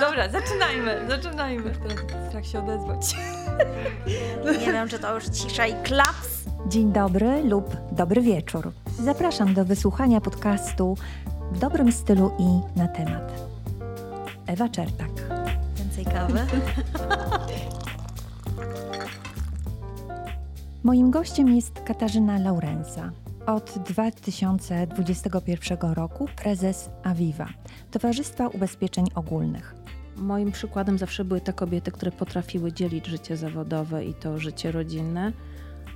Dobra, zaczynajmy, zaczynajmy. Teraz strach się odezwać. Nie wiem, czy to już cisza i klaps. Dzień dobry lub dobry wieczór. Zapraszam do wysłuchania podcastu w dobrym stylu i na temat. Ewa Czertak. Więcej kawy. Moim gościem jest Katarzyna Laurenza. Od 2021 roku prezes Aviva, Towarzystwa Ubezpieczeń Ogólnych. Moim przykładem zawsze były te kobiety, które potrafiły dzielić życie zawodowe i to życie rodzinne.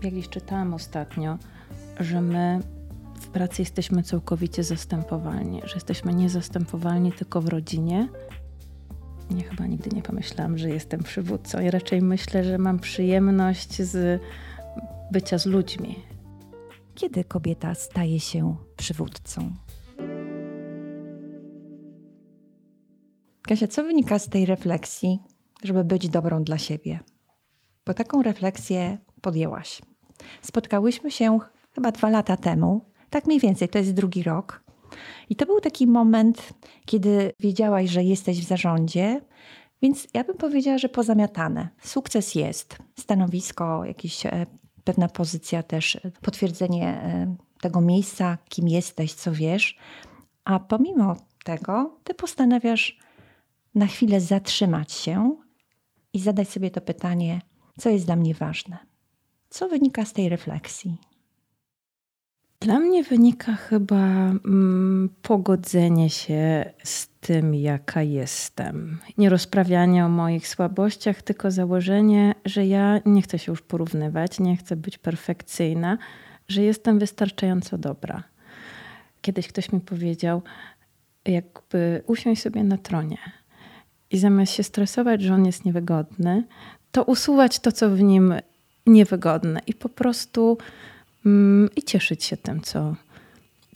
Jak gdzieś czytałam ostatnio, że my w pracy jesteśmy całkowicie zastępowalni, że jesteśmy niezastępowalni tylko w rodzinie. Nie, chyba nigdy nie pomyślałam, że jestem przywódcą. Ja raczej myślę, że mam przyjemność z bycia z ludźmi. Kiedy kobieta staje się przywódcą? Kasia, co wynika z tej refleksji, żeby być dobrą dla siebie? Bo taką refleksję podjęłaś. Spotkałyśmy się chyba dwa lata temu, tak mniej więcej, to jest drugi rok. I to był taki moment, kiedy wiedziałaś, że jesteś w zarządzie, więc ja bym powiedziała, że pozamiatane. Sukces jest, stanowisko, jakieś e, pewna pozycja też, e, potwierdzenie e, tego miejsca, kim jesteś, co wiesz. A pomimo tego, ty postanawiasz na chwilę zatrzymać się i zadać sobie to pytanie, co jest dla mnie ważne. Co wynika z tej refleksji? Dla mnie wynika chyba mm, pogodzenie się z tym, jaka jestem. Nie rozprawianie o moich słabościach, tylko założenie, że ja nie chcę się już porównywać, nie chcę być perfekcyjna, że jestem wystarczająco dobra. Kiedyś ktoś mi powiedział, jakby usiąść sobie na tronie i zamiast się stresować, że on jest niewygodny, to usuwać to, co w nim niewygodne i po prostu mm, i cieszyć się tym, co,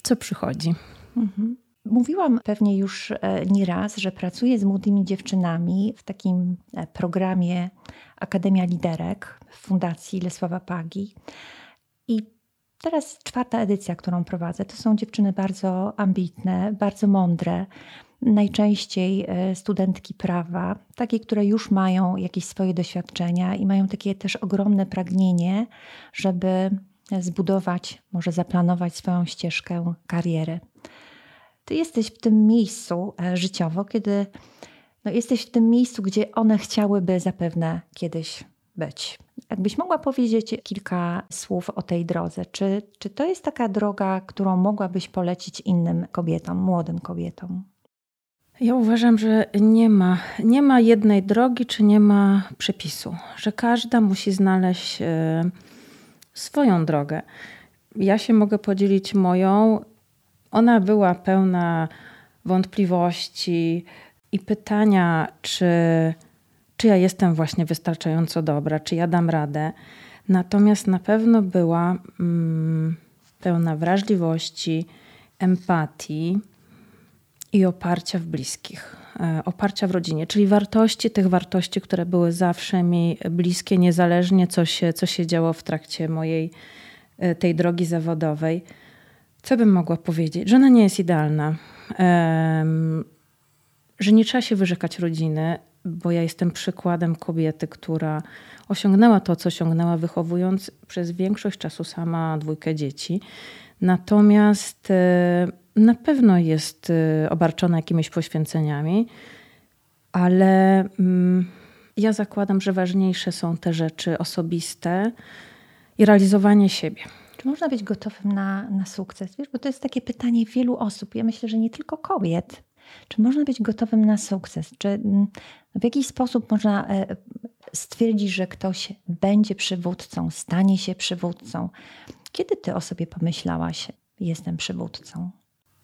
co przychodzi. Mhm. Mówiłam pewnie już e, nieraz, że pracuję z młodymi dziewczynami w takim e, programie Akademia Liderek w Fundacji Lesława Pagi. I teraz czwarta edycja, którą prowadzę, to są dziewczyny bardzo ambitne, bardzo mądre, najczęściej e, studentki prawa, takie, które już mają jakieś swoje doświadczenia i mają takie też ogromne pragnienie, żeby zbudować, może zaplanować swoją ścieżkę kariery. Ty jesteś w tym miejscu e, życiowo, kiedy no, jesteś w tym miejscu, gdzie one chciałyby zapewne kiedyś być. Jakbyś mogła powiedzieć kilka słów o tej drodze. Czy, czy to jest taka droga, którą mogłabyś polecić innym kobietom, młodym kobietom? Ja uważam, że nie ma, nie ma jednej drogi, czy nie ma przepisu, że każda musi znaleźć e, swoją drogę. Ja się mogę podzielić moją. Ona była pełna wątpliwości i pytania, czy, czy ja jestem właśnie wystarczająco dobra, czy ja dam radę. Natomiast na pewno była mm, pełna wrażliwości, empatii i oparcia w bliskich, e, oparcia w rodzinie, czyli wartości, tych wartości, które były zawsze mi bliskie, niezależnie co się, co się działo w trakcie mojej e, tej drogi zawodowej. Co bym mogła powiedzieć? Że ona nie jest idealna, że nie trzeba się wyrzekać rodziny, bo ja jestem przykładem kobiety, która osiągnęła to, co osiągnęła, wychowując przez większość czasu sama dwójkę dzieci. Natomiast e, na pewno jest y, obarczona jakimiś poświęceniami, ale mm, ja zakładam, że ważniejsze są te rzeczy osobiste i realizowanie siebie. Czy można być gotowym na, na sukces? Wiesz, bo to jest takie pytanie wielu osób. Ja myślę, że nie tylko kobiet. Czy można być gotowym na sukces? Czy mm, w jakiś sposób można e, stwierdzić, że ktoś będzie przywódcą, stanie się przywódcą? Kiedy ty o sobie pomyślałaś, jestem przywódcą?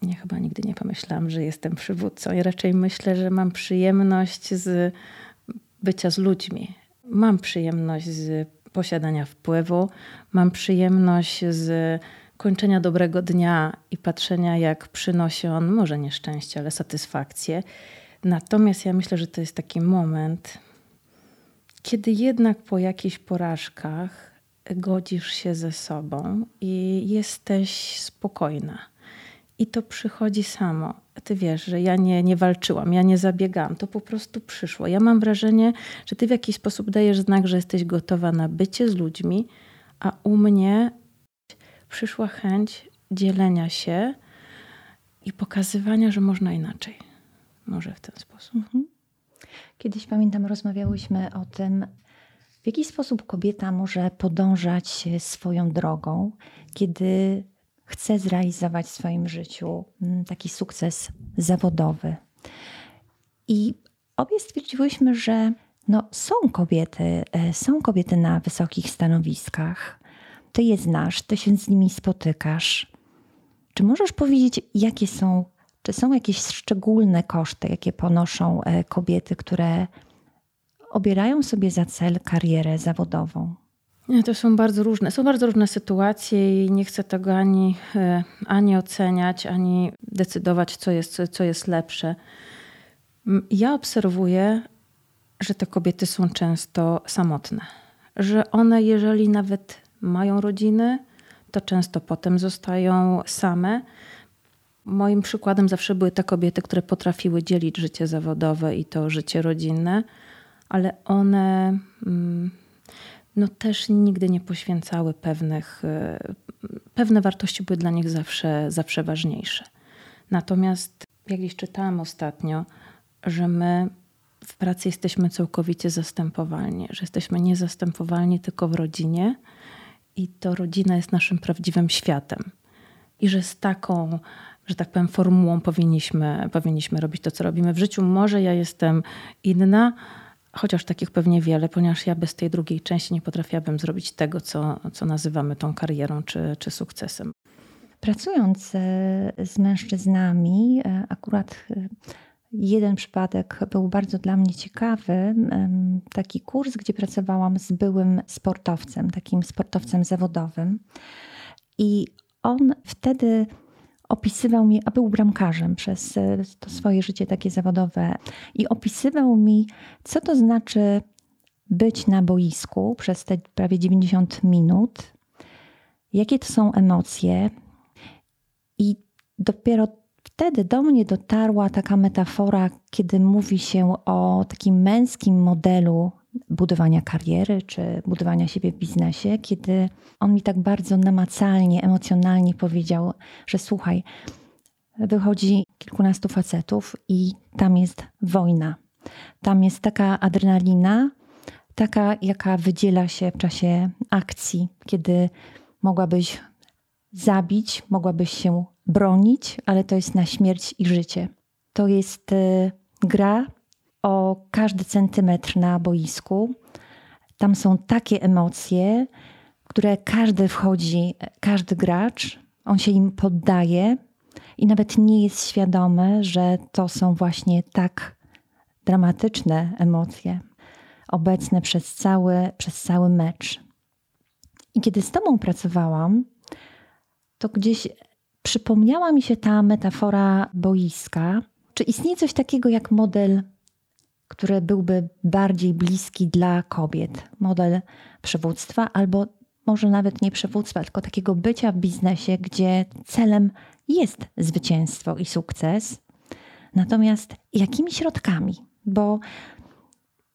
Nie, chyba nigdy nie pomyślałam, że jestem przywódcą. Ja raczej myślę, że mam przyjemność z bycia z ludźmi. Mam przyjemność z posiadania wpływu, mam przyjemność z kończenia dobrego dnia i patrzenia, jak przynosi on może nie szczęście, ale satysfakcję. Natomiast ja myślę, że to jest taki moment, kiedy jednak po jakichś porażkach godzisz się ze sobą i jesteś spokojna I to przychodzi samo. Ty wiesz, że ja nie, nie walczyłam, ja nie zabiegałam. To po prostu przyszło. Ja mam wrażenie, że ty w jakiś sposób dajesz znak, że jesteś gotowa na bycie z ludźmi, a u mnie przyszła chęć dzielenia się i pokazywania, że można inaczej. Może w ten sposób. Mhm. Kiedyś pamiętam, rozmawiałyśmy o tym, w jaki sposób kobieta może podążać swoją drogą, kiedy chce zrealizować w swoim życiu mm, taki sukces zawodowy. I obie stwierdziłyśmy, że no, są kobiety, e, są kobiety na wysokich stanowiskach. Ty je znasz, ty się z nimi spotykasz. Czy możesz powiedzieć, jakie są, czy są jakieś szczególne koszty, jakie ponoszą e, kobiety, które obierają sobie za cel karierę zawodową? To są bardzo różne. Są bardzo różne sytuacje i nie chcę tego ani, e, ani oceniać, ani decydować, co jest, co jest lepsze. Ja obserwuję, że te kobiety są często samotne. Że one, jeżeli nawet mają rodziny, to często potem zostają same. Moim przykładem zawsze były te kobiety, które potrafiły dzielić życie zawodowe i to życie rodzinne, ale one. Mm, no też nigdy nie poświęcały pewnych, e, pewne wartości były dla nich zawsze, zawsze ważniejsze. Natomiast jak gdzieś czytałam ostatnio, że my w pracy jesteśmy całkowicie zastępowalni, że jesteśmy niezastępowalni tylko w rodzinie i to rodzina jest naszym prawdziwym światem. I że z taką, że tak powiem, formułą powinniśmy, powinniśmy robić to, co robimy w życiu. Może ja jestem inna, chociaż takich pewnie wiele, ponieważ ja bez tej drugiej części nie potrafiłabym zrobić tego, co, co nazywamy tą karierą czy, czy sukcesem. Pracując e, z mężczyznami, e, akurat e, jeden przypadek był bardzo dla mnie ciekawy. Taki kurs, gdzie pracowałam z byłym sportowcem, takim sportowcem zawodowym. I on wtedy opisywał mi, a był bramkarzem przez e, to swoje życie takie zawodowe, i opisywał mi, co to znaczy być na boisku przez te prawie 90 minut, jakie to są emocje. I dopiero wtedy do mnie dotarła taka metafora, kiedy mówi się o takim męskim modelu budowania kariery czy budowania siebie w biznesie, kiedy on mi tak bardzo namacalnie, emocjonalnie powiedział, że słuchaj, wychodzi kilkunastu facetów i tam jest wojna. Tam jest taka adrenalina, taka, jaka wydziela się w czasie akcji, kiedy mogłabyś zabić, mogłabyś się bronić, ale to jest na śmierć i życie. To jest y, gra o każdy centymetr na boisku. Tam są takie emocje, które każdy wchodzi, każdy gracz, on się im poddaje i nawet nie jest świadomy, że to są właśnie tak dramatyczne emocje, obecne przez cały, przez cały mecz. I kiedy z Tobą pracowałam, to gdzieś przypomniała mi się ta metafora boiska. Czy istnieje coś takiego jak model który byłby bardziej bliski dla kobiet. Model przywództwa albo może nawet nie przywództwa, tylko takiego bycia w biznesie, gdzie celem jest zwycięstwo i sukces. Natomiast jakimi środkami? Bo,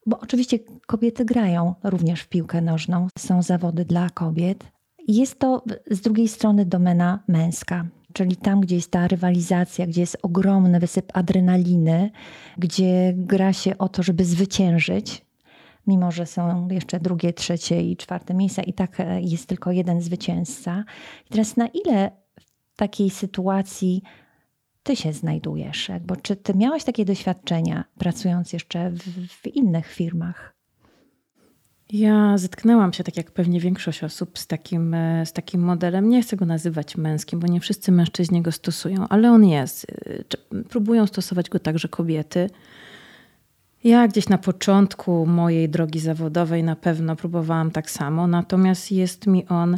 bo oczywiście kobiety grają również w piłkę nożną, są zawody dla kobiet. Jest to z drugiej strony domena męska czyli tam, gdzie jest ta rywalizacja, gdzie jest ogromny wysyp adrenaliny, gdzie gra się o to, żeby zwyciężyć, mimo że są jeszcze drugie, trzecie i czwarte miejsca, i tak e, jest tylko jeden zwycięzca. I teraz na ile w takiej sytuacji ty się znajdujesz? Bo czy ty miałaś takie doświadczenia, pracując jeszcze w, w innych firmach? Ja zetknęłam się, tak jak pewnie większość osób, z takim, e, z takim modelem. Nie chcę go nazywać męskim, bo nie wszyscy mężczyźni go stosują, ale on jest. E, próbują stosować go także kobiety. Ja gdzieś na początku mojej drogi zawodowej na pewno próbowałam tak samo, natomiast jest mi on,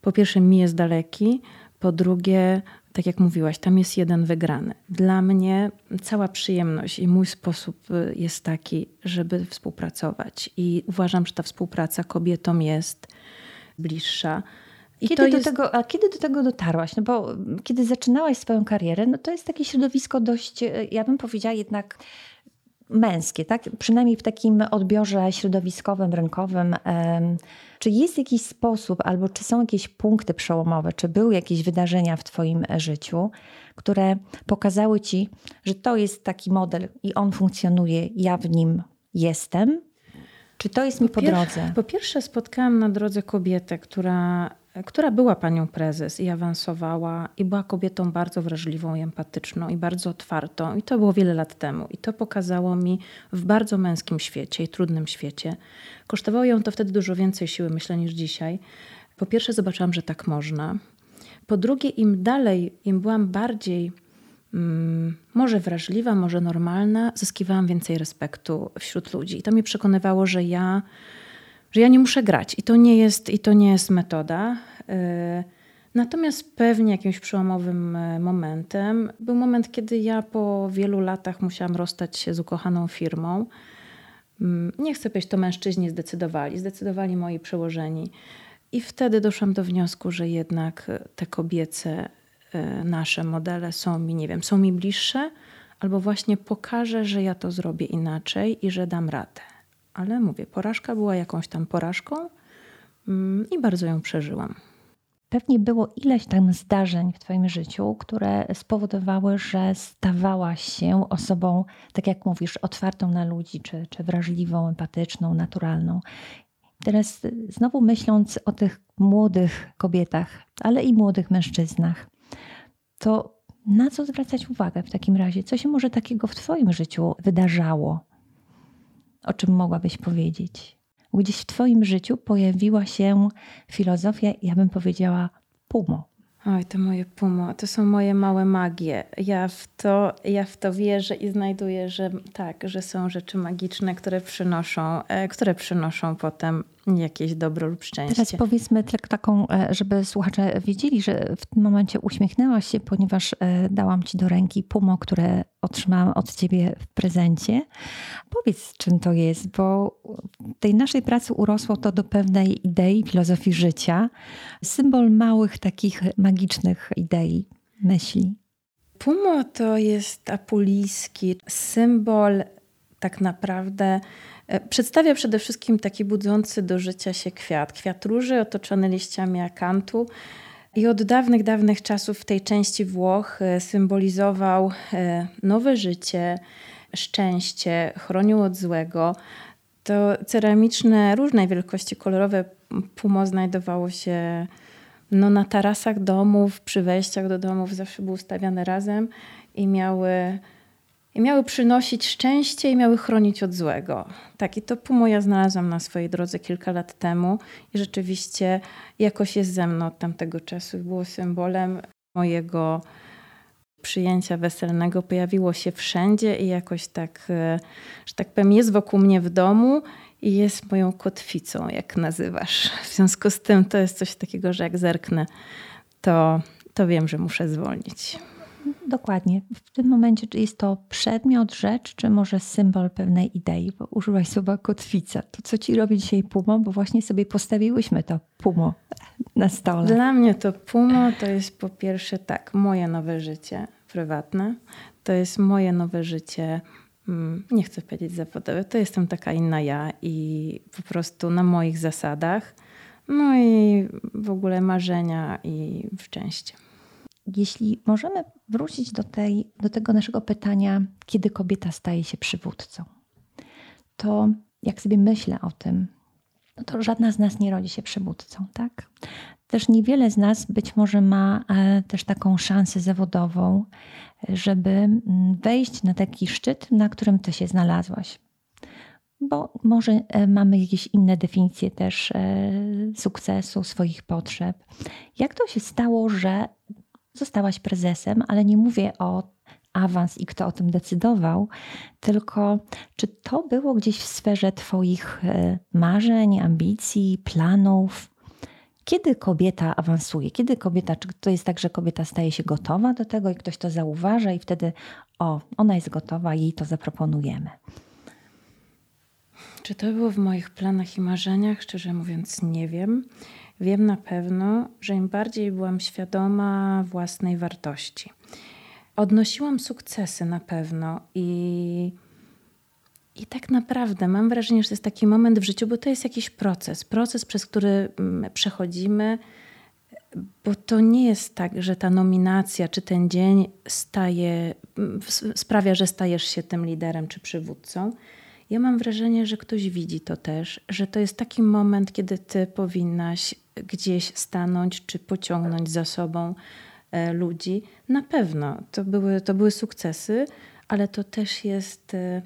po pierwsze, mi jest daleki, po drugie, tak jak mówiłaś, tam jest jeden wygrany. Dla mnie cała przyjemność i mój sposób y, jest taki, żeby współpracować. I uważam, że ta współpraca kobietom jest bliższa. I kiedy, jest... do tego, a kiedy do tego dotarłaś? No bo kiedy zaczynałaś swoją karierę, no to jest takie środowisko dość, e, ja bym powiedziała jednak męskie, tak? przynajmniej w takim odbiorze środowiskowym, rynkowym. Czy jest jakiś sposób, albo czy są jakieś punkty przełomowe, czy były jakieś wydarzenia w Twoim życiu, które pokazały Ci, że to jest taki model i on funkcjonuje, ja w nim jestem? Czy to jest mi po, po drodze? Po pierwsze, spotkałam na drodze kobietę, która która była panią prezes i awansowała i była kobietą bardzo wrażliwą i empatyczną i bardzo otwartą. I to było wiele lat temu. I to pokazało mi w bardzo męskim świecie i trudnym świecie. Kosztowało ją to wtedy dużo więcej siły, myślę, niż dzisiaj. Po pierwsze, zobaczyłam, że tak można. Po drugie, im dalej, im byłam bardziej mm, może wrażliwa, może normalna, zyskiwałam więcej respektu wśród ludzi. I to mnie przekonywało, że ja że ja nie muszę grać i to nie jest, i to nie jest metoda. Y, natomiast pewnie jakimś przełomowym y, momentem był moment, kiedy ja po wielu latach musiałam rozstać się z ukochaną firmą. Mm, nie chcę powiedzieć, to mężczyźni zdecydowali, zdecydowali moi przełożeni. I wtedy doszłam do wniosku, że jednak te kobiece, y, nasze modele są mi, nie wiem, są mi bliższe, albo właśnie pokażę, że ja to zrobię inaczej i że dam radę ale mówię, porażka była jakąś tam porażką mm, i bardzo ją przeżyłam. Pewnie było ileś tam zdarzeń w Twoim życiu, które spowodowały, że stawałaś się osobą, tak jak mówisz, otwartą na ludzi, czy, czy wrażliwą, empatyczną, naturalną. Teraz znowu myśląc o tych młodych kobietach, ale i młodych mężczyznach, to na co zwracać uwagę w takim razie? Co się może takiego w Twoim życiu wydarzało, o czym mogłabyś powiedzieć? Gdzieś w Twoim życiu pojawiła się filozofia, ja bym powiedziała, pumo. Oj, to moje pumo, to są moje małe magie. Ja w to, ja w to wierzę i znajduję, że tak, że są rzeczy magiczne, które przynoszą, e, które przynoszą potem jakieś dobro lub szczęście. Teraz powiedzmy tak, taką, e, żeby słuchacze wiedzieli, że w tym momencie uśmiechnęłaś się, ponieważ e, dałam ci do ręki pumo, które otrzymałam od ciebie w prezencie. Powiedz, czym to jest, bo w tej naszej pracy urosło to do pewnej idei, filozofii życia. Symbol małych, takich magicznych idei, myśli. Pumo to jest apulijski symbol tak naprawdę E, przedstawia przede wszystkim taki budzący do życia się kwiat. Kwiat róży otoczony liściami akantu. I od dawnych, dawnych czasów w tej części Włoch e, symbolizował e, nowe życie, szczęście, chronił od złego. To ceramiczne, różnej wielkości kolorowe pumo znajdowało się no, na tarasach domów, przy wejściach do domów, zawsze były ustawiane razem i miały i miały przynosić szczęście i miały chronić od złego. Tak, i to pumo ja znalazłam na swojej drodze kilka lat temu i rzeczywiście jakoś jest ze mną od tamtego czasu. Było symbolem mojego przyjęcia weselnego, pojawiło się wszędzie i jakoś tak, e, że tak powiem, jest wokół mnie w domu i jest moją kotwicą, jak nazywasz. W związku z tym to jest coś takiego, że jak zerknę, to, to wiem, że muszę zwolnić. Dokładnie. W tym momencie czy jest to przedmiot, rzecz, czy może symbol pewnej idei, bo użyłaś słowa kotwica. To co ci robi dzisiaj Pumo, bo właśnie sobie postawiłyśmy to Pumo na stole. Dla mnie to Pumo to jest po pierwsze tak, moje nowe życie prywatne. To jest moje nowe życie, mm, nie chcę powiedzieć zawodowe, to jestem taka inna ja i po prostu na moich zasadach. No i w ogóle marzenia i szczęście. Jeśli możemy wrócić do, tej, do tego naszego pytania, kiedy kobieta staje się przywódcą, to jak sobie myślę o tym, no to żadna z nas nie rodzi się przywódcą, tak? Też niewiele z nas być może ma e, też taką szansę zawodową, żeby mm, wejść na taki szczyt, na którym ty się znalazłaś. Bo może e, mamy jakieś inne definicje też e, sukcesu, swoich potrzeb. Jak to się stało, że zostałaś prezesem, ale nie mówię o awans i kto o tym decydował, tylko czy to było gdzieś w sferze Twoich e, marzeń, ambicji, planów? Kiedy kobieta awansuje? Kiedy kobieta, czy to jest tak, że kobieta staje się gotowa do tego i ktoś to zauważa i wtedy, o, ona jest gotowa, jej to zaproponujemy? Czy to było w moich planach i marzeniach? Szczerze mówiąc, nie wiem. Wiem na pewno, że im bardziej byłam świadoma własnej wartości. Odnosiłam sukcesy na pewno i, i tak naprawdę mam wrażenie, że to jest taki moment w życiu, bo to jest jakiś proces, proces, przez który mm, przechodzimy, bo to nie jest tak, że ta nominacja czy ten dzień staje, mm, sprawia, że stajesz się tym liderem czy przywódcą. Ja mam wrażenie, że ktoś widzi to też, że to jest taki moment, kiedy ty powinnaś gdzieś stanąć czy pociągnąć za sobą e, ludzi. Na pewno to były, to były sukcesy, ale to też jest. E,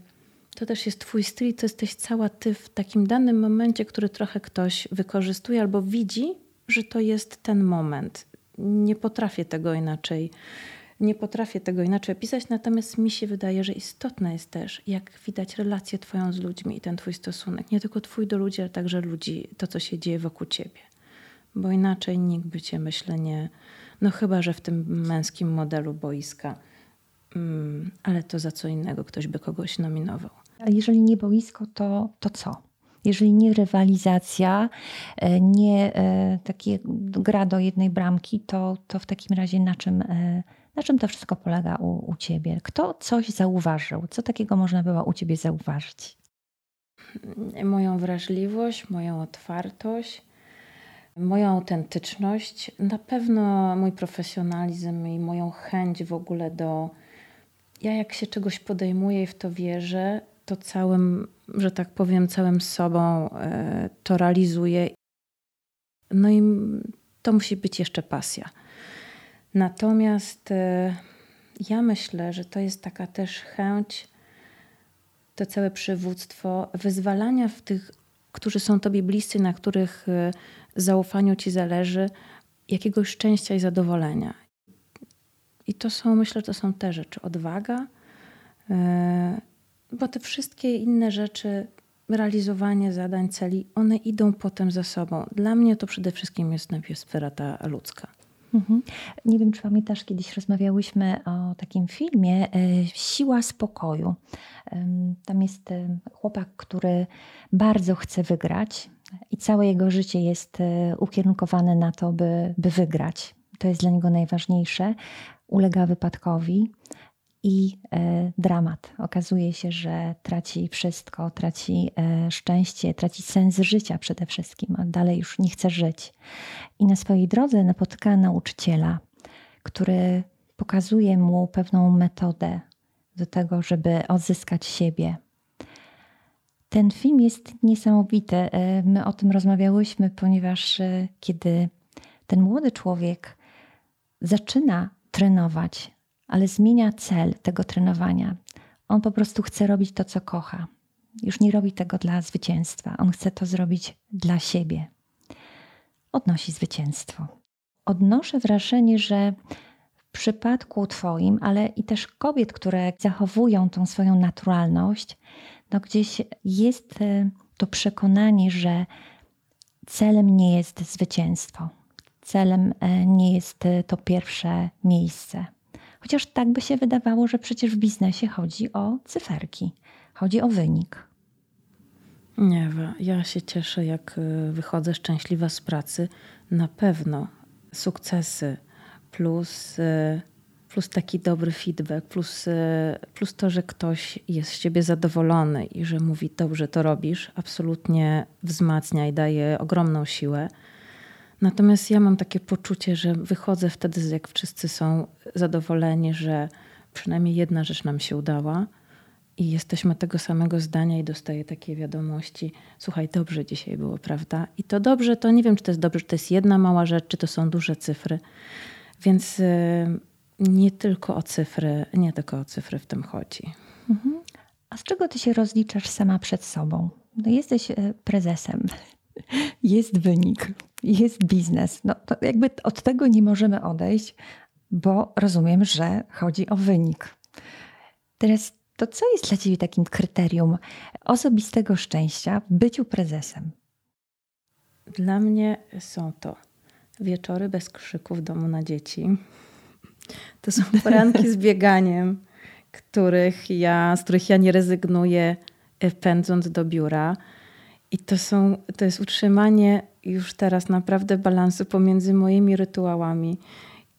to też jest Twój styl, to jesteś cała Ty w takim danym momencie, który trochę ktoś wykorzystuje albo widzi, że to jest ten moment. Nie potrafię tego inaczej nie potrafię tego inaczej opisać, natomiast mi się wydaje, że istotne jest też, jak widać relację Twoją z ludźmi i ten Twój stosunek. Nie tylko Twój do ludzi, ale także ludzi, to co się dzieje wokół Ciebie. Bo inaczej nikt by Cię, myślę, nie. No chyba, że w tym męskim modelu boiska, mm, ale to za co innego ktoś by kogoś nominował. A jeżeli nie boisko, to, to co? Jeżeli nie rywalizacja, e, nie e, takie gra do jednej bramki, to, to w takim razie na czym e, na czym to wszystko polega u, u ciebie? Kto coś zauważył? Co takiego można było u ciebie zauważyć? Moją wrażliwość, moją otwartość, moją autentyczność, na pewno mój profesjonalizm i moją chęć w ogóle do. Ja, jak się czegoś podejmuję i w to wierzę, to całym, że tak powiem, całym sobą e, to realizuję. No i to musi być jeszcze pasja. Natomiast e, ja myślę, że to jest taka też chęć, to całe przywództwo, wyzwalania w tych, którzy są Tobie bliscy, na których e, zaufaniu Ci zależy, jakiegoś szczęścia i zadowolenia. I to są, myślę, to są te rzeczy. Odwaga, e, bo te wszystkie inne rzeczy, realizowanie zadań, celi, one idą potem za sobą. Dla mnie to przede wszystkim jest najpierw sfera ta ludzka. Mhm. Nie wiem, czy pamiętasz, kiedyś rozmawiałyśmy o takim filmie e, Siła spokoju. Tam jest e, chłopak, który bardzo chce wygrać i całe jego życie jest e, ukierunkowane na to, by, by wygrać. To jest dla niego najważniejsze. Ulega wypadkowi, i e, dramat. Okazuje się, że traci wszystko, traci e, szczęście, traci sens życia przede wszystkim, a dalej już nie chce żyć. I na swojej drodze napotyka nauczyciela, który pokazuje mu pewną metodę do tego, żeby odzyskać siebie. Ten film jest niesamowity. E, my o tym rozmawiałyśmy, ponieważ kiedy ten młody człowiek zaczyna trenować, ale zmienia cel tego trenowania. On po prostu chce robić to, co kocha. Już nie robi tego dla zwycięstwa. On chce to zrobić dla siebie. Odnosi zwycięstwo. Odnoszę wrażenie, że w przypadku Twoim, ale i też kobiet, które zachowują tą swoją naturalność, no gdzieś jest e, to przekonanie, że celem nie jest zwycięstwo. Celem e, nie jest e, to pierwsze miejsce. Chociaż tak by się wydawało, że przecież w biznesie chodzi o cyferki, chodzi o wynik. Nie, ja się cieszę, jak y, wychodzę szczęśliwa z pracy. Na pewno sukcesy plus, y, plus taki dobry feedback, plus, y, plus to, że ktoś jest z ciebie zadowolony i że mówi dobrze to robisz, absolutnie wzmacnia i daje ogromną siłę. Natomiast ja mam takie poczucie, że wychodzę wtedy, jak wszyscy są zadowoleni, że przynajmniej jedna rzecz nam się udała i jesteśmy tego samego zdania i dostaję takie wiadomości. Słuchaj, dobrze dzisiaj było, prawda? I to dobrze, to nie wiem, czy to jest dobrze, czy to jest jedna mała rzecz, czy to są duże cyfry. Więc y, nie tylko o cyfry, nie tylko o cyfry w tym chodzi. Mhm. A z czego ty się rozliczasz sama przed sobą? No jesteś y, prezesem, jest wynik, jest biznes. No to jakby od tego nie możemy odejść, bo rozumiem, że chodzi o wynik. Teraz to co jest dla Ciebie takim kryterium osobistego szczęścia w byciu prezesem? Dla mnie są to wieczory bez krzyku w domu na dzieci. To są poranki z bieganiem, których ja, z których ja nie rezygnuję y, pędząc do biura. I to, są, to jest utrzymanie już teraz naprawdę balansu pomiędzy moimi rytuałami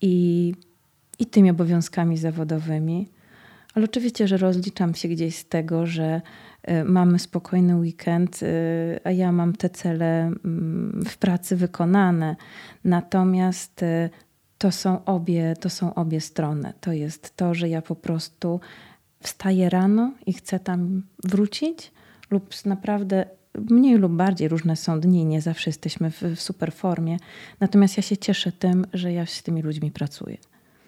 i, i tymi obowiązkami zawodowymi. Ale oczywiście, że rozliczam się gdzieś z tego, że y, mamy spokojny weekend, y, a ja mam te cele mm, w pracy wykonane. Natomiast y, to są obie, to są obie strony. To jest to, że ja po prostu wstaję rano i chcę tam wrócić, lub naprawdę mniej lub bardziej różne są dni, nie zawsze jesteśmy w, w super formie. Natomiast ja się cieszę tym, że ja z tymi ludźmi pracuję.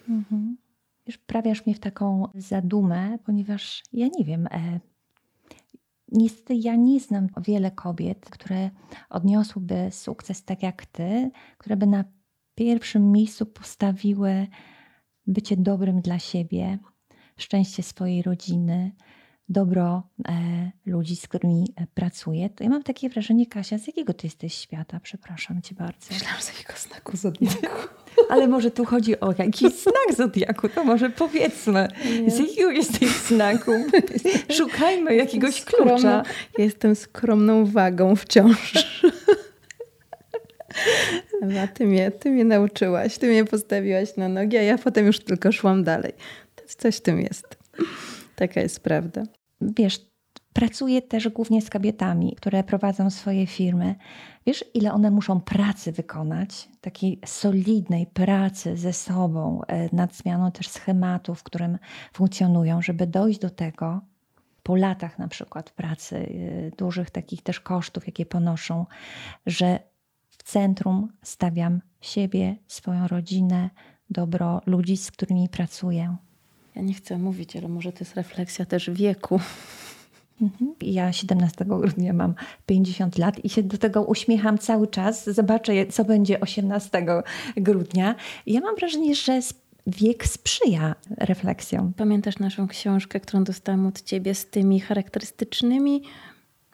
Mhm. Wiesz, prawiasz mnie w taką zadumę, ponieważ ja nie wiem. E, niestety ja nie znam wiele kobiet, które odniosłyby sukces tak jak ty, które by na pierwszym miejscu postawiły bycie dobrym dla siebie, szczęście swojej rodziny, dobro e, ludzi, z którymi e, pracuję, to ja mam takie wrażenie, Kasia, z jakiego ty jesteś świata? Przepraszam cię bardzo. Myślałam, z jakiego znaku zodiaku. Ale może tu chodzi o jakiś znak zodiaku, to może powiedzmy, Nie. z jakiego jesteś znaku? Szukajmy jakiegoś jestem klucza. Jestem skromną wagą wciąż. A ty mnie, ty mnie nauczyłaś, ty mnie postawiłaś na nogi, a ja potem już tylko szłam dalej. Coś w tym jest. Taka jest prawda wiesz, pracuję też głównie z kobietami, które prowadzą swoje firmy. Wiesz, ile one muszą pracy wykonać, takiej solidnej pracy ze sobą, e, nad zmianą też schematów, w którym funkcjonują, żeby dojść do tego, po latach na przykład pracy, e, dużych takich też kosztów, jakie ponoszą, że w centrum stawiam siebie, swoją rodzinę, dobro ludzi, z którymi pracuję. Ja nie chcę mówić, ale może to jest refleksja też wieku. Mhm. Ja 17 grudnia mam 50 lat i się do tego uśmiecham cały czas. Zobaczę, co będzie 18 grudnia. Ja mam wrażenie, że wiek sprzyja refleksjom. Pamiętasz naszą książkę, którą dostałam od ciebie z tymi charakterystycznymi,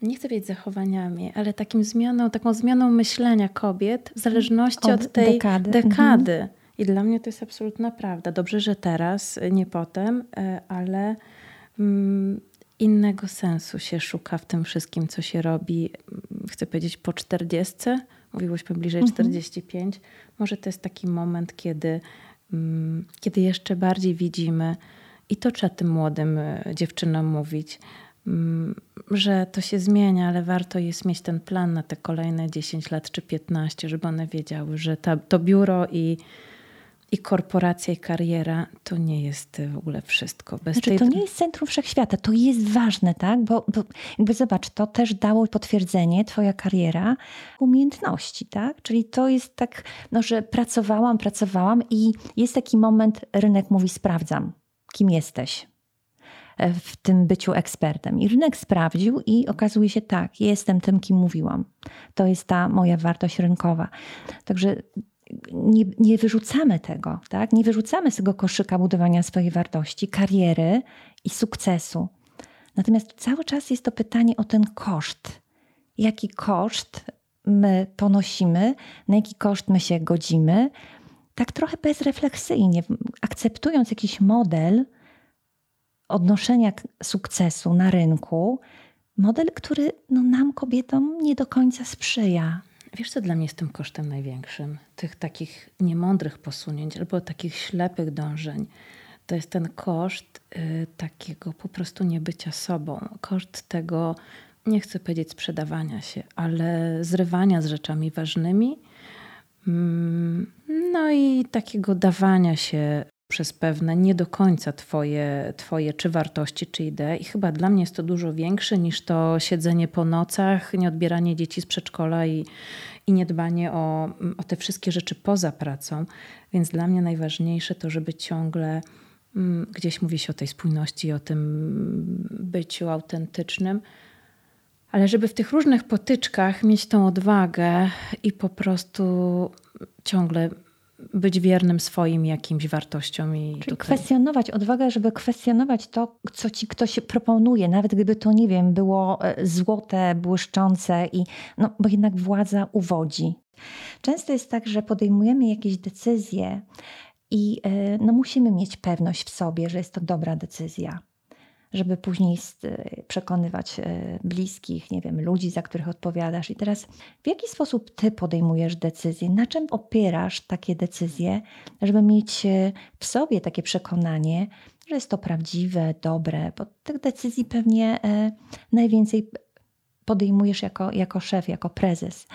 nie chcę wiedzieć zachowaniami, ale takim zmianą, taką zmianą myślenia kobiet w zależności od, od tej dekady. dekady. Mhm. I dla mnie to jest absolutna prawda. Dobrze, że teraz, nie potem, e, ale mm, innego sensu się szuka w tym wszystkim, co się robi, mm, chcę powiedzieć, po 40. Mówiłyśmy bliżej mhm. 45. Może to jest taki moment, kiedy, mm, kiedy jeszcze bardziej widzimy, i to trzeba tym młodym e, dziewczynom mówić, że to się zmienia, ale warto jest mieć ten plan na te kolejne 10 lat czy 15, żeby one wiedziały, że ta, to biuro i i korporacja, i kariera to nie jest w ogóle wszystko. Bez znaczy, tej... To nie jest centrum wszechświata, to jest ważne, tak? Bo, bo jakby zobacz, to też dało potwierdzenie, twoja kariera, umiejętności, tak? Czyli to jest tak, no, że pracowałam, pracowałam i jest taki moment, rynek mówi sprawdzam, kim jesteś e, w tym byciu ekspertem. I rynek sprawdził i okazuje się tak, jestem tym, kim mówiłam. To jest ta moja wartość rynkowa. Także nie, nie wyrzucamy tego, tak? nie wyrzucamy z tego koszyka budowania swojej wartości, kariery i sukcesu. Natomiast cały czas jest to pytanie o ten koszt. Jaki koszt my ponosimy, na jaki koszt my się godzimy, tak trochę bezrefleksyjnie, akceptując jakiś model odnoszenia sukcesu na rynku, model, który no, nam, kobietom, nie do końca sprzyja. Wiesz, co dla mnie jest tym kosztem największym? Tych takich niemądrych posunięć albo takich ślepych dążeń. To jest ten koszt y, takiego po prostu niebycia sobą. Koszt tego, nie chcę powiedzieć sprzedawania się, ale zrywania z rzeczami ważnymi. Mm, no i takiego dawania się przez pewne nie do końca twoje, twoje czy wartości, czy idee. I chyba dla mnie jest to dużo większe niż to siedzenie po nocach, nieodbieranie dzieci z przedszkola i, i niedbanie o, o te wszystkie rzeczy poza pracą. Więc dla mnie najważniejsze to, żeby ciągle mm, gdzieś mówi się o tej spójności, o tym byciu autentycznym, ale żeby w tych różnych potyczkach mieć tą odwagę i po prostu ciągle być wiernym swoim jakimś wartościom. I Czyli tutaj... kwestionować odwagę, żeby kwestionować to, co ci ktoś proponuje, nawet gdyby to, nie wiem, było e, złote, błyszczące, i, no, bo jednak władza uwodzi. Często jest tak, że podejmujemy jakieś decyzje i e, no, musimy mieć pewność w sobie, że jest to dobra decyzja. Żeby później przekonywać e, bliskich, nie wiem, ludzi, za których odpowiadasz. I teraz w jaki sposób ty podejmujesz decyzje? Na czym opierasz takie decyzje, żeby mieć e, w sobie takie przekonanie, że jest to prawdziwe, dobre, bo tych decyzji pewnie najwięcej podejmujesz jako, jako szef, jako prezes.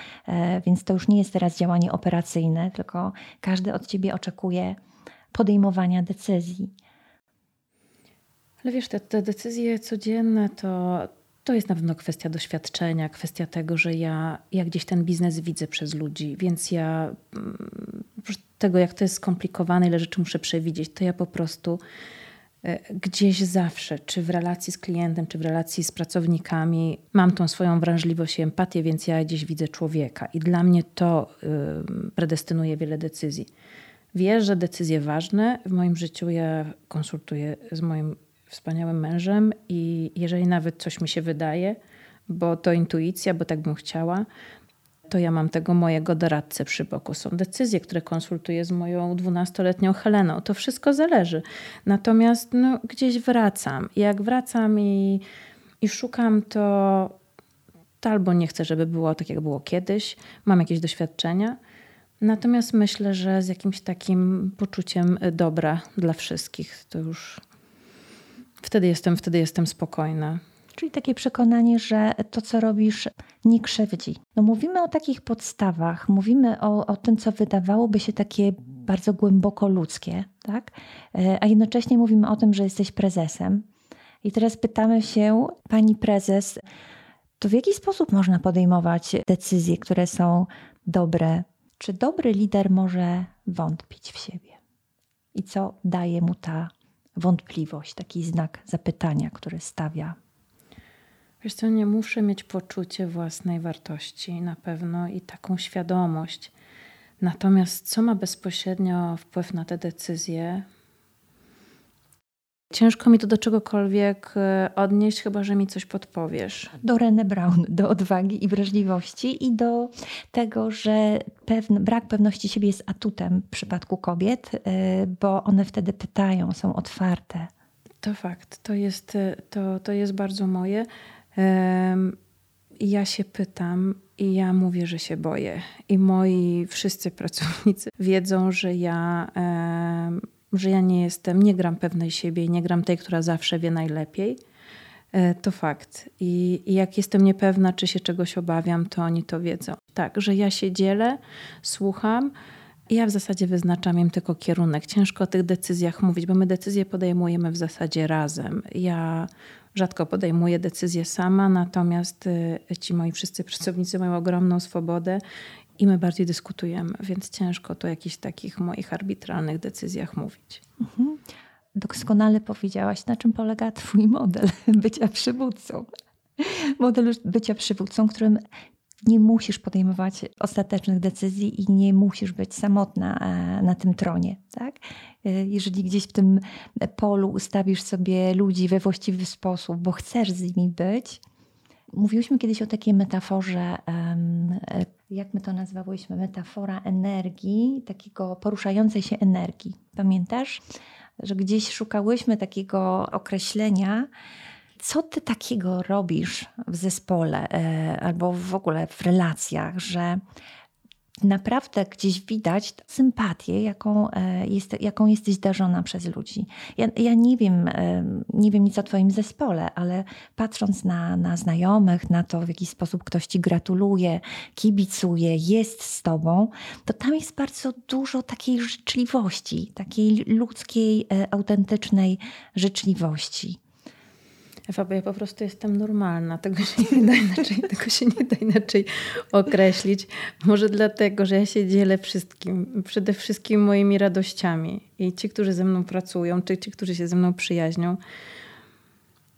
Więc to już nie jest teraz działanie operacyjne, tylko każdy od ciebie oczekuje podejmowania decyzji. Ale wiesz, te, te decyzje codzienne to, to jest na pewno kwestia doświadczenia, kwestia tego, że ja, ja gdzieś ten biznes widzę przez ludzi, więc ja mm, tego, jak to jest skomplikowane, ile rzeczy muszę przewidzieć, to ja po prostu e, gdzieś zawsze, czy w relacji z klientem, czy w relacji z pracownikami, mam tą swoją wrażliwość i empatię, więc ja gdzieś widzę człowieka i dla mnie to predestynuje wiele decyzji. Wiesz, że decyzje ważne w moim życiu ja konsultuję z moim wspaniałym mężem i jeżeli nawet coś mi się wydaje, bo to intuicja, bo tak bym chciała, to ja mam tego mojego doradcę przy boku. Są decyzje, które konsultuję z moją dwunastoletnią Heleną. To wszystko zależy. Natomiast no, gdzieś wracam. Jak wracam i, i szukam, to, to albo nie chcę, żeby było tak, jak było kiedyś. Mam jakieś doświadczenia. Natomiast myślę, że z jakimś takim poczuciem dobra dla wszystkich to już Wtedy jestem, wtedy jestem spokojna. Czyli takie przekonanie, że to, co robisz, nie krzywdzi. No mówimy o takich podstawach, mówimy o, o tym, co wydawałoby się takie bardzo głęboko ludzkie, tak? E, a jednocześnie mówimy o tym, że jesteś prezesem. I teraz pytamy się, pani prezes, to w jaki sposób można podejmować decyzje, które są dobre? Czy dobry lider może wątpić w siebie? I co daje mu ta wątpliwość, taki znak zapytania, który stawia. Wiesz co, nie muszę mieć poczucie własnej wartości na pewno i taką świadomość. Natomiast co ma bezpośrednio wpływ na te decyzje, Ciężko mi to do czegokolwiek e, odnieść, chyba że mi coś podpowiesz. Do René Brown, do odwagi i wrażliwości i do tego, że pewne, brak pewności siebie jest atutem w przypadku kobiet, e, bo one wtedy pytają, są otwarte. To fakt, to jest, e, to, to jest bardzo moje. Ja się pytam i ja mówię, że się boję. I moi wszyscy pracownicy wiedzą, że ja że ja nie jestem, nie gram pewnej siebie i nie gram tej, która zawsze wie najlepiej. E, to fakt. I, I, jak jestem niepewna, czy się czegoś obawiam, to oni to wiedzą. Tak, że ja się dzielę, słucham. I ja w zasadzie wyznaczam im tylko kierunek. Ciężko o tych decyzjach mówić, bo my decyzje podejmujemy w zasadzie razem. Ja rzadko podejmuję decyzje sama, natomiast e, ci moi wszyscy pracownicy mają ogromną swobodę i my bardziej dyskutujemy, więc ciężko to o jakichś takich moich arbitralnych decyzjach mówić. Mhm. Doskonale powiedziałaś, na czym polega Twój model bycia przywódcą. Model bycia przywódcą, którym nie musisz podejmować ostatecznych decyzji i nie musisz być samotna e, na tym tronie. Tak? E, jeżeli gdzieś w tym polu ustawisz sobie ludzi we właściwy sposób, bo chcesz z nimi być, Mówiłyśmy kiedyś o takiej metaforze, jak my to nazwałyśmy, metafora energii, takiego poruszającej się energii. Pamiętasz, że gdzieś szukałyśmy takiego określenia, co ty takiego robisz w zespole e, albo w ogóle w relacjach, że naprawdę gdzieś widać sympatię, jaką, e, jest, jaką jesteś darzona przez ludzi. Ja, ja, nie, wiem, e, nie wiem nic o Twoim zespole, ale patrząc na, na znajomych, na to, w jaki sposób ktoś Ci gratuluje, kibicuje, jest z Tobą, to tam jest bardzo dużo takiej życzliwości, takiej ludzkiej, e, autentycznej życzliwości. Ewa, bo ja po prostu jestem normalna. Tego się nie da inaczej, tego się nie da inaczej określić. Może dlatego, że ja się dzielę wszystkim, przede wszystkim moimi radościami. I ci, którzy ze mną pracują, czy ci, którzy się ze mną przyjaźnią,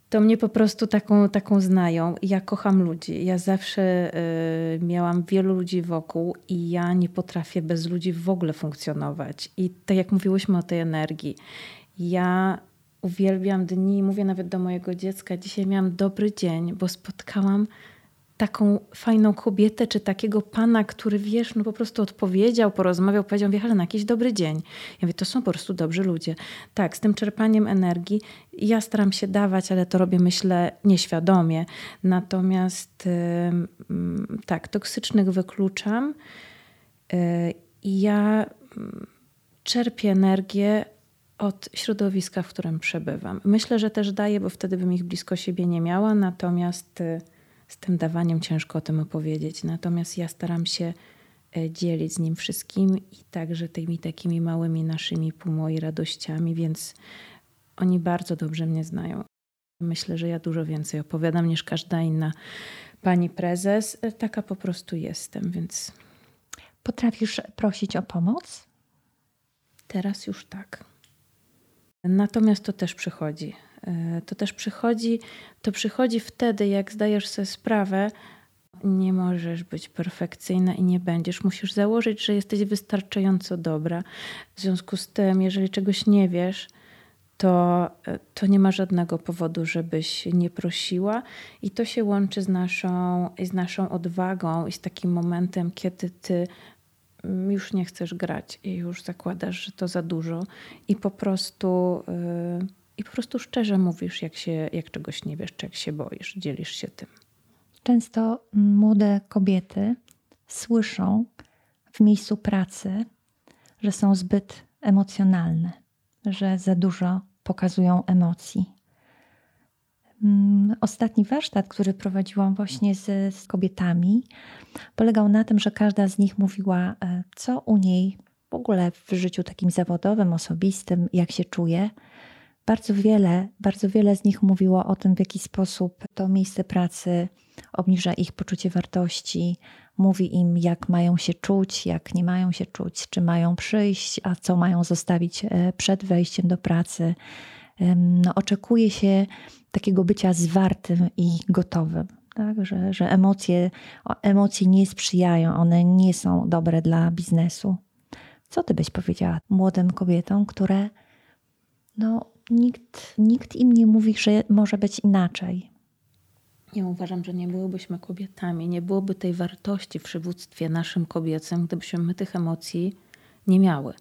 to mnie po prostu taką, taką znają. Ja kocham ludzi. Ja zawsze y, miałam wielu ludzi wokół i ja nie potrafię bez ludzi w ogóle funkcjonować. I tak jak mówiłyśmy o tej energii, ja uwielbiam dni, mówię nawet do mojego dziecka, dzisiaj miałam dobry dzień, bo spotkałam taką fajną kobietę, czy takiego pana, który wiesz, no po prostu odpowiedział, porozmawiał, powiedział, wie na jakiś dobry dzień. Ja mówię, to są po prostu dobrzy ludzie. Tak, z tym czerpaniem energii ja staram się dawać, ale to robię, myślę, nieświadomie. Natomiast yy, tak, toksycznych wykluczam i ja mm, czerpię energię od środowiska, w którym przebywam. Myślę, że też daję, bo wtedy bym ich blisko siebie nie miała, natomiast y, z tym dawaniem ciężko o tym opowiedzieć. Natomiast ja staram się e, dzielić z nim wszystkim i także tymi takimi małymi naszymi półmoi radościami, więc oni bardzo dobrze mnie znają. Myślę, że ja dużo więcej opowiadam niż każda inna pani prezes. E, taka po prostu jestem, więc. Potrafisz prosić o pomoc? Teraz już tak. Natomiast to też przychodzi. E, to też przychodzi, to przychodzi wtedy, jak zdajesz sobie sprawę, nie możesz być perfekcyjna i nie będziesz. Musisz założyć, że jesteś wystarczająco dobra. W związku z tym, jeżeli czegoś nie wiesz, to, e, to nie ma żadnego powodu, żebyś nie prosiła. I to się łączy z naszą, z naszą odwagą i z takim momentem, kiedy ty już nie chcesz grać i już zakładasz, że to za dużo i po prostu. Yy, i po prostu szczerze mówisz, jak, się, jak czegoś nie wiesz, czy jak się boisz, dzielisz się tym. Często młode kobiety słyszą w miejscu pracy, że są zbyt emocjonalne, że za dużo pokazują emocji. Mm, ostatni warsztat, który prowadziłam właśnie z, z, kobietami, polegał na tym, że każda z nich mówiła, e, co u niej w ogóle w życiu takim zawodowym, osobistym, jak się czuje, bardzo wiele, bardzo wiele z nich mówiło o tym, w jaki sposób to miejsce pracy obniża ich poczucie wartości, mówi im, jak mają się czuć, jak nie mają się czuć, czy mają przyjść, a co mają zostawić e, przed wejściem do pracy. No, oczekuje się takiego bycia zwartym i gotowym. Tak? Że, że emocje, emocje nie sprzyjają, one nie są dobre dla biznesu. Co ty byś powiedziała młodym kobietom, które no, nikt, nikt im nie mówi, że może być inaczej. Ja uważam, że nie byłybyśmy kobietami, nie byłoby tej wartości w przywództwie naszym kobiecym, gdybyśmy my tych emocji nie miały.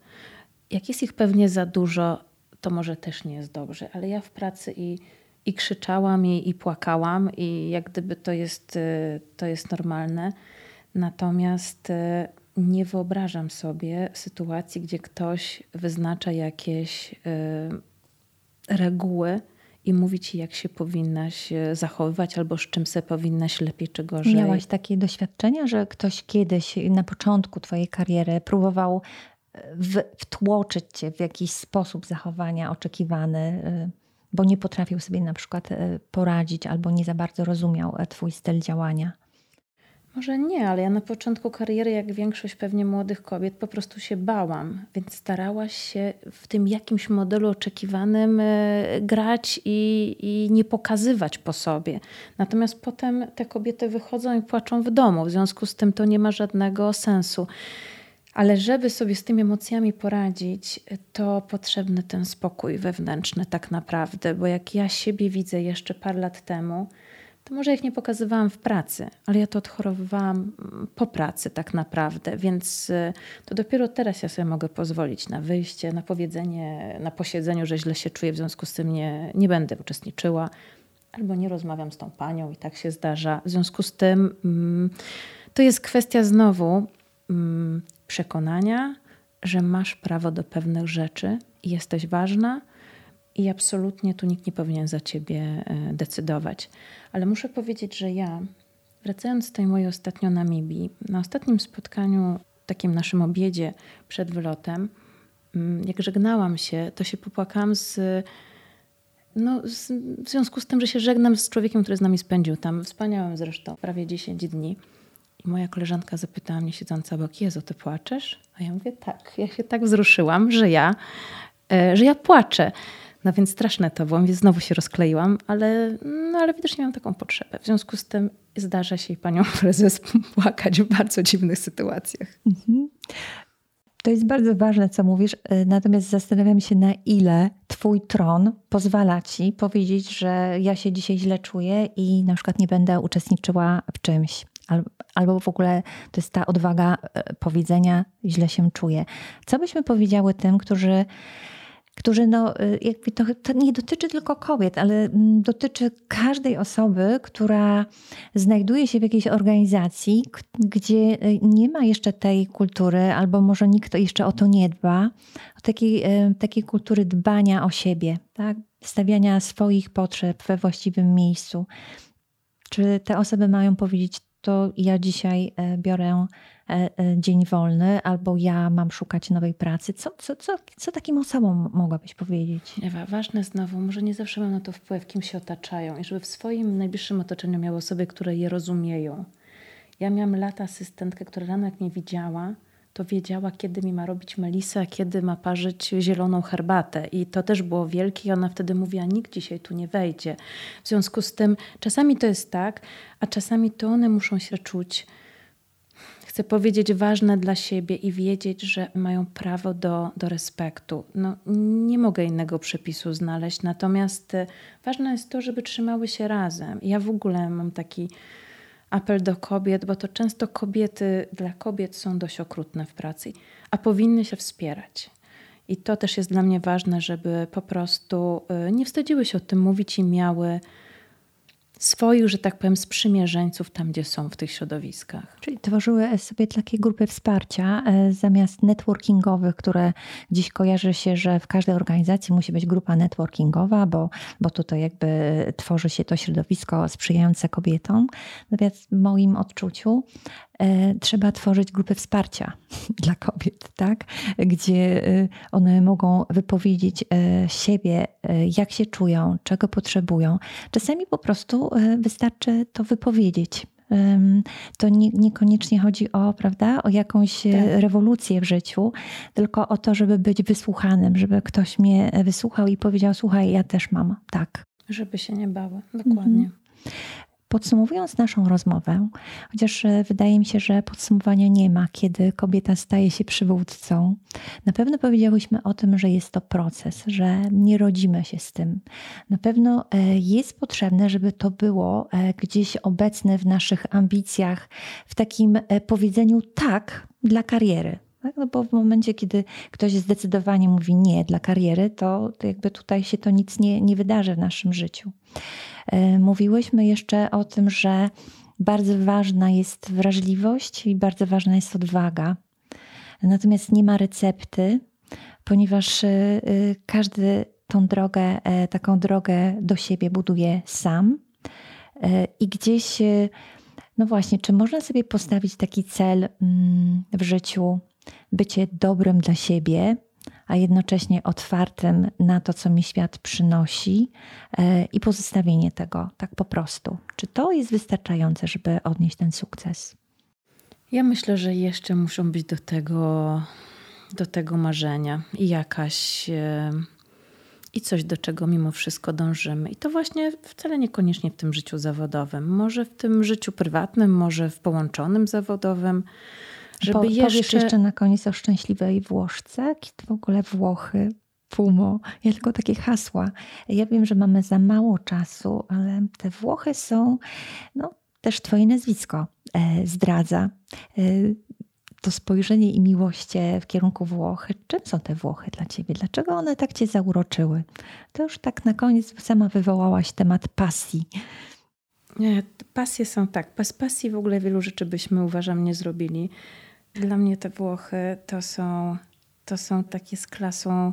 Jak jest ich pewnie za dużo, to może też nie jest dobrze, ale ja w pracy i, i krzyczałam, i, i płakałam, i jak gdyby to jest, y, to jest normalne. Natomiast y, nie wyobrażam sobie sytuacji, gdzie ktoś wyznacza jakieś y, reguły i mówi ci, jak się powinnaś zachowywać, albo z czym sobie powinnaś lepiej czy gorzej. Miałaś takie doświadczenia, że ktoś kiedyś na początku twojej kariery próbował wtłoczyć cię w jakiś sposób zachowania oczekiwany, e, bo nie potrafił sobie na przykład poradzić albo nie za bardzo rozumiał twój styl działania? Może nie, ale ja na początku kariery, jak większość pewnie młodych kobiet, po prostu się bałam, więc starałaś się w tym jakimś modelu oczekiwanym e, grać i, i nie pokazywać po sobie. Natomiast potem te kobiety wychodzą i płaczą w domu, w związku z tym to nie ma żadnego sensu. Ale żeby sobie z tymi emocjami poradzić, to potrzebny ten spokój wewnętrzny, tak naprawdę, bo jak ja siebie widzę jeszcze parę lat temu, to może ich nie pokazywałam w pracy, ale ja to odchorowywałam mm, po pracy tak naprawdę, więc y, to dopiero teraz ja sobie mogę pozwolić na wyjście, na powiedzenie na posiedzeniu, że źle się czuję, w związku z tym nie, nie będę uczestniczyła, albo nie rozmawiam z tą panią i tak się zdarza. W związku z tym mm, to jest kwestia znowu mm, przekonania, że masz prawo do pewnych rzeczy i jesteś ważna i absolutnie tu nikt nie powinien za ciebie e, decydować. Ale muszę powiedzieć, że ja, wracając z tej mojej ostatnio Namibii, na ostatnim spotkaniu, takim naszym obiedzie przed wylotem, mm, jak żegnałam się, to się popłakałam z, no, z, w związku z tym, że się żegnam z człowiekiem, który z nami spędził tam, wspaniałym zresztą, prawie 10 dni. I moja koleżanka zapytała mnie siedząca obok, Jezu, ty płaczesz? A ja mówię, tak. Ja się tak wzruszyłam, że ja, e, że ja płaczę. No więc straszne to było, więc znowu się rozkleiłam, ale, no, ale widocznie miałam taką potrzebę. W związku z tym zdarza się i panią prezes płakać w bardzo dziwnych sytuacjach. Mhm. To jest bardzo ważne, co mówisz, y, natomiast zastanawiam się, na ile Twój tron pozwala Ci powiedzieć, że ja się dzisiaj źle czuję i na przykład nie będę uczestniczyła w czymś. Albo w ogóle to jest ta odwaga y, powiedzenia, źle się czuję. Co byśmy powiedziały tym, którzy którzy no, y, jakby to, to, nie dotyczy tylko kobiet, ale mm, dotyczy każdej osoby, która znajduje się w jakiejś organizacji, gdzie y, nie ma jeszcze tej kultury, albo może nikt jeszcze o to nie dba, o takiej, takiej kultury dbania o siebie, tak? stawiania swoich potrzeb we właściwym miejscu. Czy te osoby mają powiedzieć, to ja dzisiaj e, biorę e, e, dzień wolny, albo ja mam szukać nowej pracy. Co, co, co, co takim osobom mogłabyś powiedzieć? Ewa, ważne znowu, może nie zawsze mam na to wpływ, kim się otaczają i żeby w swoim najbliższym otoczeniu miały osoby, które je rozumieją. Ja miałam lata asystentkę, która rano jak mnie widziała, to wiedziała, kiedy mi ma robić melisę, a kiedy ma parzyć zieloną herbatę. I to też było wielkie i ona wtedy mówiła, nikt dzisiaj tu nie wejdzie. W związku z tym czasami to jest tak, a czasami to one muszą się czuć, chcę powiedzieć, ważne dla siebie i wiedzieć, że mają prawo do, do respektu. No, nie mogę innego przepisu znaleźć, natomiast e, ważne jest to, żeby trzymały się razem. Ja w ogóle mam taki apel do kobiet, bo to często kobiety dla kobiet są dość okrutne w pracy, a powinny się wspierać. I to też jest dla mnie ważne, żeby po prostu y, nie wstydziły się o tym mówić i miały swoich, że tak powiem, sprzymierzeńców tam, gdzie są w tych środowiskach. Czyli tworzyły sobie takie grupy wsparcia e, zamiast networkingowych, które dziś kojarzy się, że w każdej organizacji musi być grupa networkingowa, bo, bo tutaj jakby tworzy się to środowisko sprzyjające kobietom. Natomiast w moim odczuciu trzeba tworzyć grupy wsparcia dla kobiet, tak? gdzie e, one mogą wypowiedzieć e, siebie, jak się czują, czego potrzebują. Czasami po prostu wystarczy to wypowiedzieć. To nie, niekoniecznie chodzi o, prawda, o jakąś tak. rewolucję w życiu, tylko o to, żeby być wysłuchanym, żeby ktoś mnie wysłuchał i powiedział: Słuchaj, ja też mam tak. Żeby się nie bały, dokładnie. Mhm. Podsumowując naszą rozmowę, chociaż e, wydaje mi się, że podsumowania nie ma, kiedy kobieta staje się przywódcą, na pewno powiedziałyśmy o tym, że jest to proces, że nie rodzimy się z tym. Na pewno e, jest potrzebne, żeby to było e, gdzieś obecne w naszych ambicjach, w takim powiedzeniu tak dla kariery. Tak? No bo w momencie, kiedy ktoś zdecydowanie mówi nie dla kariery, to, to jakby tutaj się to nic nie, nie wydarzy w naszym życiu. E, mówiłyśmy jeszcze o tym, że bardzo ważna jest wrażliwość i bardzo ważna jest odwaga. Natomiast nie ma recepty, ponieważ e, e, każdy tą drogę, taką drogę do siebie buduje sam. I gdzieś, no właśnie, czy można sobie postawić taki cel mm, w życiu, bycie dobrym dla siebie, a jednocześnie otwartym na to, co mi świat przynosi e, i pozostawienie tego tak po prostu. Czy to jest wystarczające, żeby odnieść ten sukces? Ja myślę, że jeszcze muszą być do tego, do tego marzenia i jakaś. E, I coś, do czego mimo wszystko dążymy. I to właśnie wcale niekoniecznie w tym życiu zawodowym. Może w tym życiu prywatnym, może w połączonym zawodowym żeby po, jeszcze... Powiesz jeszcze na koniec o szczęśliwej Włoszce? W ogóle Włochy, Pumo. Ja tylko takie hasła. Ja wiem, że mamy za mało czasu, ale te Włochy są, no też twoje nazwisko e, zdradza. E, to spojrzenie i miłość w kierunku Włochy. Czym są te Włochy dla ciebie? Dlaczego one tak cię zauroczyły? To już tak na koniec sama wywołałaś temat pasji. Pasje są tak. Bez pasji w ogóle wielu rzeczy byśmy, uważam, nie zrobili. Dla mnie te Włochy to są, to są takie z klasą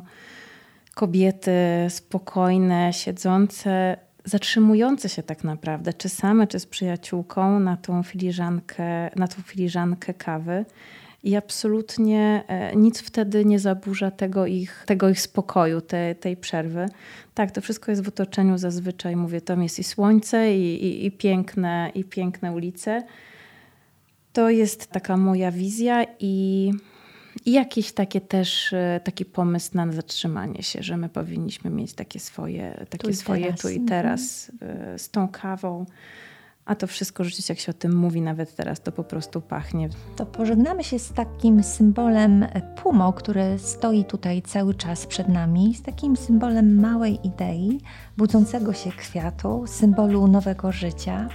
kobiety spokojne, siedzące, zatrzymujące się tak naprawdę, czy same, czy z przyjaciółką na tą filiżankę, na tą filiżankę kawy. I absolutnie e, nic wtedy nie zaburza tego ich, tego ich spokoju, te, tej przerwy. Tak, to wszystko jest w otoczeniu zazwyczaj, mówię, tam jest i słońce, i, i, i piękne, i piękne ulice. To jest taka moja wizja i, i jakiś takie też e, taki pomysł na zatrzymanie się, że my powinniśmy mieć takie swoje, takie tu swoje teraz. tu i teraz mhm. z tą kawą. A to wszystko rzeczywiście, jak się o tym mówi nawet teraz, to po prostu pachnie. To pożegnamy się z takim symbolem Pumo, który stoi tutaj cały czas przed nami, z takim symbolem małej idei, budzącego się kwiatu, symbolu nowego życia,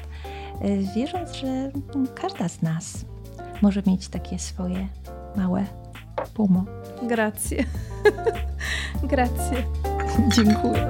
wierząc, że każda z nas może mieć takie swoje małe Pumo. Grazie. Grazie. Dziękuję.